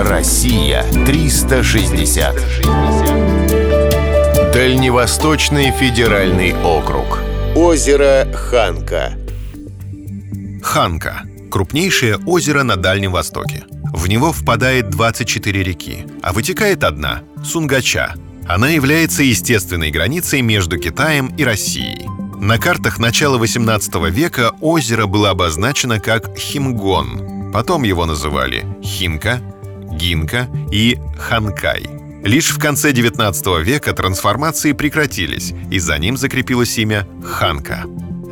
Россия 360. Дальневосточный федеральный округ. Озеро Ханка. Ханка – крупнейшее озеро на Дальнем Востоке. В него впадает 24 реки, а вытекает одна – Сунгача. Она является естественной границей между Китаем и Россией. На картах начала 18 века озеро было обозначено как Химгон. Потом его называли Хинка, Гинка и Ханкай. Лишь в конце 19 века трансформации прекратились, и за ним закрепилось имя Ханка.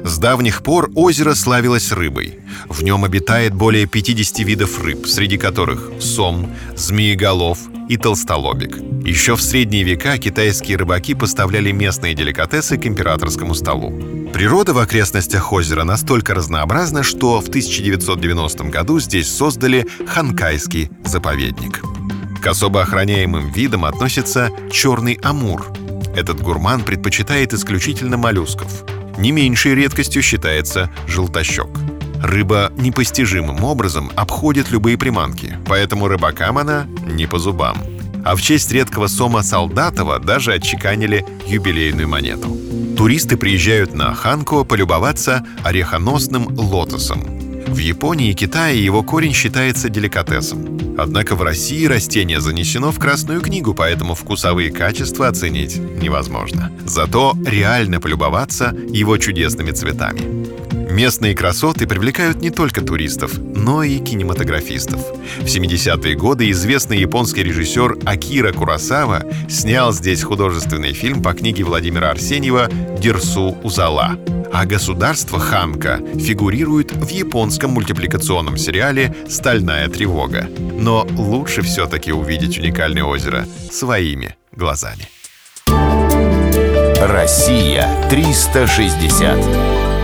С давних пор озеро славилось рыбой. В нем обитает более 50 видов рыб, среди которых сом, змееголов и толстолобик. Еще в средние века китайские рыбаки поставляли местные деликатесы к императорскому столу. Природа в окрестностях озера настолько разнообразна, что в 1990 году здесь создали Ханкайский заповедник. К особо охраняемым видам относится черный амур. Этот гурман предпочитает исключительно моллюсков. Не меньшей редкостью считается желтощек. Рыба непостижимым образом обходит любые приманки, поэтому рыбакам она не по зубам. А в честь редкого сома Солдатова даже отчеканили юбилейную монету. Туристы приезжают на Ханко полюбоваться орехоносным лотосом. В Японии и Китае его корень считается деликатесом. Однако в России растение занесено в Красную книгу, поэтому вкусовые качества оценить невозможно. Зато реально полюбоваться его чудесными цветами. Местные красоты привлекают не только туристов, но и кинематографистов. В 70-е годы известный японский режиссер Акира Курасава снял здесь художественный фильм по книге Владимира Арсеньева «Дерсу Узала». А государство Ханка фигурирует в японском мультипликационном сериале «Стальная тревога». Но лучше все-таки увидеть уникальное озеро своими глазами. Россия 360.